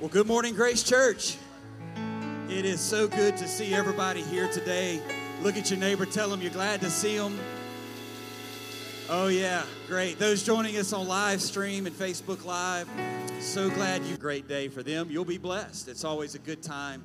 Well, good morning, Grace Church. It is so good to see everybody here today. Look at your neighbor, tell them you're glad to see them. Oh, yeah, great. Those joining us on live stream and Facebook Live, so glad you. Great day for them. You'll be blessed. It's always a good time